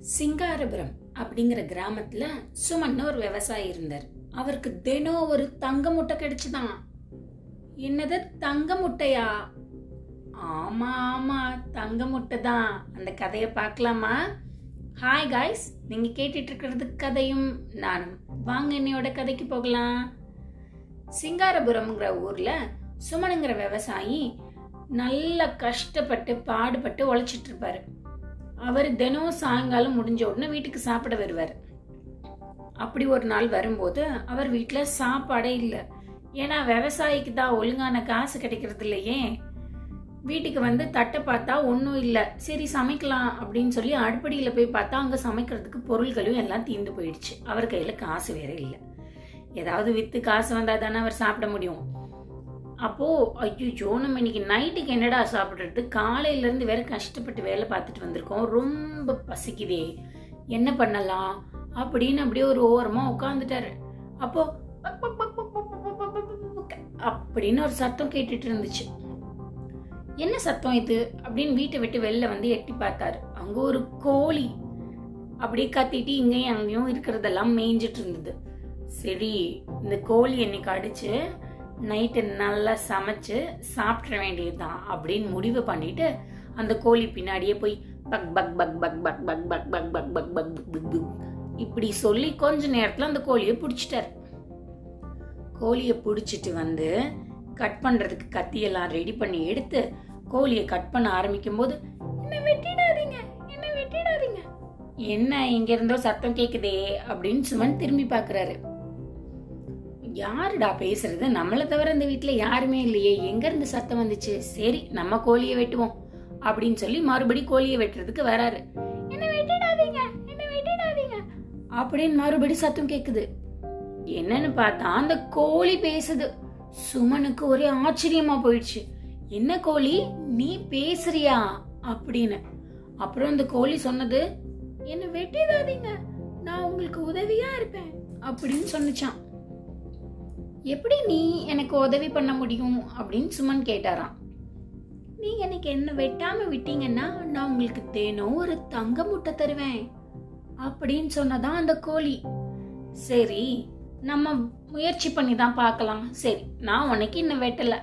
சிங்காரபுரம் அப்படிங்கிற கிராமத்துல சுமன் ஒரு விவசாயி இருந்தார். அவருக்கு தினம் ஒரு தங்க முட்டை கிடைச்சுதான். என்னது தங்க முட்டையா? ஆமா ஆமா தங்க முட்டை தான் அந்த கதையை பார்க்கலாமா? ஹாய் காய்ஸ் நீங்க கேட்டுட்டு இருக்கிறது கதையும் நானும். வாங்க என்னையோட கதைக்கு போகலாம். சிங்காரபுரம்ங்கிற ஊர்ல சுமனுங்கிற விவசாயி நல்லா கஷ்டப்பட்டு பாடுபட்டு உழைச்சிட்டு இருப்பாரு அவர் தினம் சாயங்காலம் முடிஞ்ச உடனே வீட்டுக்கு சாப்பிட வருவார். அப்படி ஒரு நாள் வரும்போது அவர் வீட்டில் சாப்பாடே இல்லை. ஏன்னா விவசாயிக்கு தான் ஒழுங்கான காசு கிடைக்கிறது இல்லையே. வீட்டுக்கு வந்து தட்டை பார்த்தா ஒன்றும் இல்லை. சரி சமைக்கலாம் அப்படின்னு சொல்லி அடுப்படியில் போய் பார்த்தா அங்கே சமைக்கிறதுக்கு பொருள்களும் எல்லாம் தீர்ந்து போயிடுச்சு. அவர் கையில் காசு வேற இல்லை. ஏதாவது விற்று காசு வந்தால் தானே அவர் சாப்பிட முடியும். அப்போது ஐயோ நம்ம இன்றைக்கி நைட்டுக்கு என்னடா சாப்பிட்றது காலையிலேருந்து வேற கஷ்டப்பட்டு வேலை பார்த்துட்டு வந்திருக்கோம் ரொம்ப பசிக்குதே என்ன பண்ணலாம் அப்படின்னு அப்படியே ஒரு ஓரமாக உட்காந்துட்டாரு அப்போது அப்படின்னு ஒரு சத்தம் கேட்டுட்டு இருந்துச்சு என்ன சத்தம் இது அப்படின்னு வீட்டை விட்டு வெளில வந்து எட்டி பார்த்தாரு அங்கே ஒரு கோழி அப்படியே கத்திட்டு இங்கேயும் அங்கேயும் இருக்கிறதெல்லாம் மேய்ஞ்சிட்டு இருந்தது சரி இந்த கோழி என்னைக்கு அடிச்சு நைட்டு நல்லா சமைச்சு சாப்பிட வேண்டியதுதான் அப்படின்னு முடிவு பண்ணிட்டு அந்த கோழி பின்னாடியே போய் பக் பக் பக் பக் பக் பக் பக் பக் பக் பக் பக் பக் பக் இப்படி சொல்லி கொஞ்ச நேரத்துல அந்த கோழியை பிடிச்சிட்டாரு கோழியை பிடிச்சிட்டு வந்து கட் பண்றதுக்கு கத்தியெல்லாம் ரெடி பண்ணி எடுத்து கோழியை கட் பண்ண ஆரம்பிக்கும் போது என்ன வெட்டிடாதீங்க என்ன வெட்டிடாதீங்க என்ன இங்க இருந்தோ சத்தம் கேக்குதே அப்படின்னு சுமன் திரும்பி பாக்குறாரு யாருடா பேசுறது? நம்மளை தவிர இந்த வீட்டில் யாருமே இல்லையே. எங்க இருந்து சத்தம் வந்துச்சு? சரி நம்ம கோழியை வெட்டுவோம். அப்படின்னு சொல்லி மறுபடி கோழியை வெட்டுறதுக்கு வராரு. என்ன வெட்டிடாதீங்க என்ன வெட்டிடாதீங்க. அப்படின்னு மறுபடி சத்தம் கேக்குது. என்னன்னு பார்த்தா அந்த கோழி பேசுது. சுமனுக்கு ஒரே ஆச்சரியமா போயிடுச்சு. என்ன கோழி? நீ பேசுறியா? அப்படின்னு. அப்புறம் அந்த கோழி சொன்னது என்ன வெட்டிடாதீங்க. நான் உங்களுக்கு உதவியா இருப்பேன். அப்படின்னு சொன்னிச்சான். எப்படி நீ எனக்கு உதவி பண்ண முடியும் அப்படின்னு சுமன் கேட்டாராம். நீ எனக்கு என்ன வெட்டாம விட்டீங்கன்னா நான் உங்களுக்கு தினம் ஒரு தங்க முட்டை தருவேன் அப்படின்னு சொன்னதான் அந்த கோழி. சரி நம்ம முயற்சி பண்ணி தான் பார்க்கலாம். சரி நான் உனக்கு இன்னும் வெட்டல.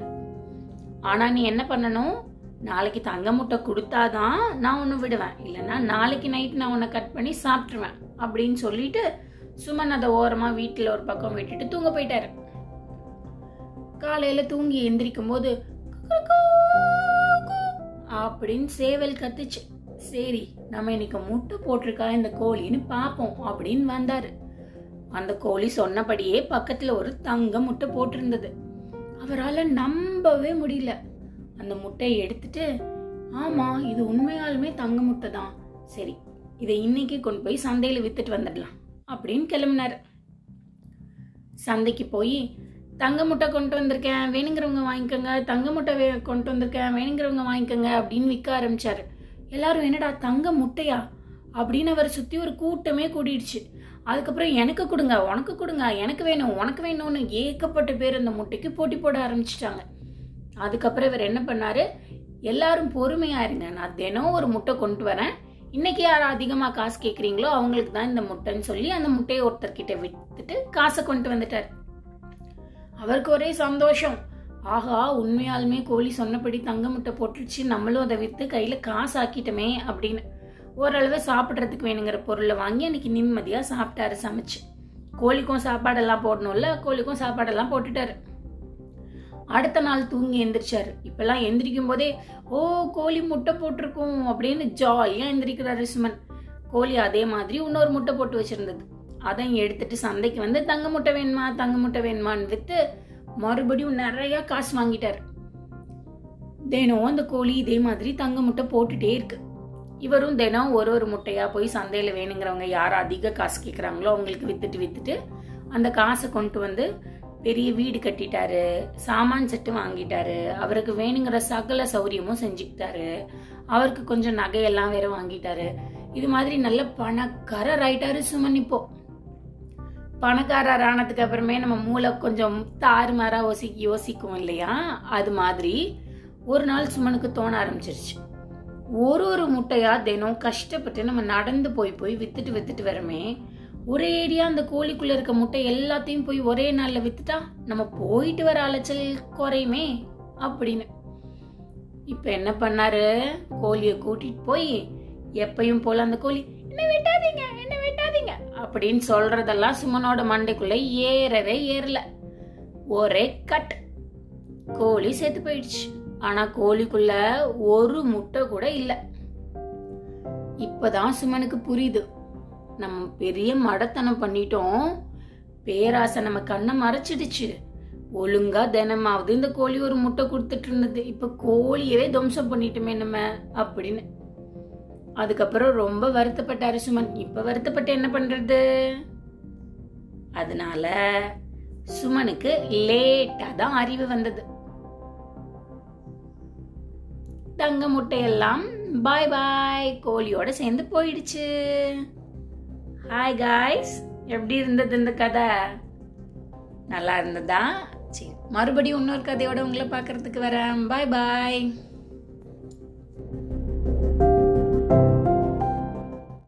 ஆனா நீ என்ன பண்ணணும்? நாளைக்கு தங்க முட்டை கொடுத்தாதான் நான் உன்னை விடுவேன். இல்லைன்னா நாளைக்கு நைட் நான் உன்னை கட் பண்ணி சாப்பிட்ருவேன் அப்படின்னு சொல்லிட்டு சுமன் அதை ஓரமாக வீட்டில் ஒரு பக்கம் விட்டுட்டு தூங்க போயிட்டாரு. காலையில தூங்கி எந்திரிக்கும் போது அப்படின்னு சேவல் கத்துச்சு. சரி நம்ம இன்னைக்கு முட்டை போட்டிருக்கா இந்த கோழின்னு பாப்போம் அப்படின்னு வந்தாரு. அந்த கோழி சொன்னபடியே பக்கத்துல ஒரு தங்க முட்டை போட்டிருந்தது. அவரால் நம்பவே முடியல. அந்த முட்டையை எடுத்துட்டு ஆமா இது உண்மையாலுமே தங்க முட்டை தான். சரி இதை இன்னைக்கு கொண்டு போய் சந்தையில வித்துட்டு வந்துடலாம். அப்படின்னு கிளம்பினாரு. சந்தைக்கு போய் தங்க முட்டை கொண்டு வந்திருக்கேன் வேணுங்கிறவங்க வாங்கிக்கோங்க தங்க முட்டை வே கொண்டு வந்திருக்கேன் வேணுங்கிறவங்க வாங்கிக்கோங்க அப்படின்னு விற்க ஆரம்பிச்சார். எல்லாரும் என்னடா தங்க முட்டையா? அப்படின்னு அவர் சுற்றி ஒரு கூட்டமே கூடிடுச்சு. அதுக்கப்புறம் எனக்கு கொடுங்க உனக்கு கொடுங்க எனக்கு வேணும் உனக்கு வேணும்னு ஏகப்பட்ட பேர் அந்த முட்டைக்கு போட்டி போட ஆரம்பிச்சிட்டாங்க. அதுக்கப்புறம் இவர் என்ன பண்ணார்? எல்லாரும் பொறுமையாக இருங்க நான் தினம் ஒரு முட்டை கொண்டு வரேன். இன்னைக்கு யார் அதிகமாக காசு கேட்குறீங்களோ அவங்களுக்கு தான் இந்த முட்டைன்னு சொல்லி அந்த முட்டையை ஒருத்தர்கிட்ட வித்துட்டு காசை கொண்டு வந்துட்டார். அவருக்கு ஒரே சந்தோஷம். ஆஹா உண்மையாலுமே கோழி சொன்னபடி தங்க முட்டை போட்டுச்சு நம்மளும் அதை விற்று கையில் காசு ஆக்கிட்டோமே அப்படின்னு. ஓரளவு சாப்பிட்றதுக்கு வேணுங்கிற பொருளை வாங்கி அன்னைக்கு நிம்மதியாக சாப்பிட்டாரு சமைச்சு. கோழிக்கும் சாப்பாடெல்லாம் போடணும்ல கோழிக்கும் சாப்பாடெல்லாம் போட்டுட்டாரு. அடுத்த நாள் தூங்கி எந்திரிச்சாரு. இப்பெல்லாம் எந்திரிக்கும் போதே ஓ கோழி முட்டை போட்டிருக்கும் அப்படின்னு ஜாலியாக எந்திரிக்கிறாரு சுமன். கோழி அதே மாதிரி இன்னொரு முட்டை போட்டு வச்சிருந்தது. அதையும் எடுத்துட்டு சந்தைக்கு வந்து தங்க முட்டை வேணுமா தங்க முட்டை வேணுமான்னு வித்து மறுபடியும் நிறைய காசு வாங்கிட்டார். தினம் அந்த கோழி இதே மாதிரி தங்க முட்டை போட்டுட்டே இருக்கு. இவரும் தினம் ஒரு ஒரு முட்டையா போய் சந்தையில வேணுங்கிறவங்க யார் அதிக காசு கேட்குறாங்களோ அவங்களுக்கு வித்துட்டு வித்துட்டு அந்த காசை கொண்டு வந்து பெரிய வீடு கட்டிட்டாரு சாமான் செட்டு வாங்கிட்டாரு அவருக்கு வேணுங்கிற சகல சௌரியமும் செஞ்சுக்கிட்டாரு அவருக்கு கொஞ்சம் நகையெல்லாம் வேற வாங்கிட்டாரு. இது மாதிரி நல்ல பணக்காரர் ஆயிட்டாரு சுமன் இப்போ. பணக்காரர் ஆனதுக்கு அப்புறமே நம்ம மூளை கொஞ்சம் தாறுமாறா யோசி யோசிக்கும் இல்லையா? அது மாதிரி ஒரு நாள் சுமனுக்கு தோண ஆரம்பிச்சிருச்சு. ஒரு ஒரு முட்டையா தினம் கஷ்டப்பட்டு நம்ம நடந்து போய் போய் வித்துட்டு வித்துட்டு வரமே ஒரேடியா அந்த கோழிக்குள்ள இருக்க முட்டை எல்லாத்தையும் போய் ஒரே நாள்ல வித்துட்டா நம்ம போயிட்டு வர அலைச்சல் குறையுமே அப்படின்னு. இப்ப என்ன பண்ணாரு? கோழிய கூட்டிட்டு போய் எப்பயும் போல அந்த கோழி என்ன விட்டாதீங்க அப்படின்னு சொல்றதெல்லாம் சுமனோட மண்டைக்குள்ள ஏறவே ஏறல. ஒரே கட். கோழி செத்து போயிடுச்சு. ஆனா கோழிக்குள்ள ஒரு முட்டை கூட இல்ல. இப்பதான் சுமனுக்கு புரியுது. நம்ம பெரிய மடத்தனம் பண்ணிட்டோம். பேராசை நம்ம கண்ணை மறைச்சிடுச்சு. ஒழுங்கா தினமாவது இந்த கோழி ஒரு முட்டை கொடுத்துட்டு இருந்தது. இப்ப கோழியவே துவம்சம் பண்ணிட்டோமே நம்ம அப்படின்னு. அதுக்கப்புறம் ரொம்ப வருத்தப்பட்டாரு சுமன். இப்ப வருத்தப்பட்டு என்ன பண்றது? அதனால சுமனுக்கு லேட்டா தான் அறிவு வந்தது. தங்க முட்டையெல்லாம் பாய் பாய் கோழியோட சேர்ந்து போயிடுச்சு. ஹாய் காய்ஸ் எப்படி இருந்தது இந்த கதை? நல்லா இருந்ததா? சரி மறுபடியும் இன்னொரு கதையோட உங்களை பார்க்கறதுக்கு வரேன். பாய் பாய்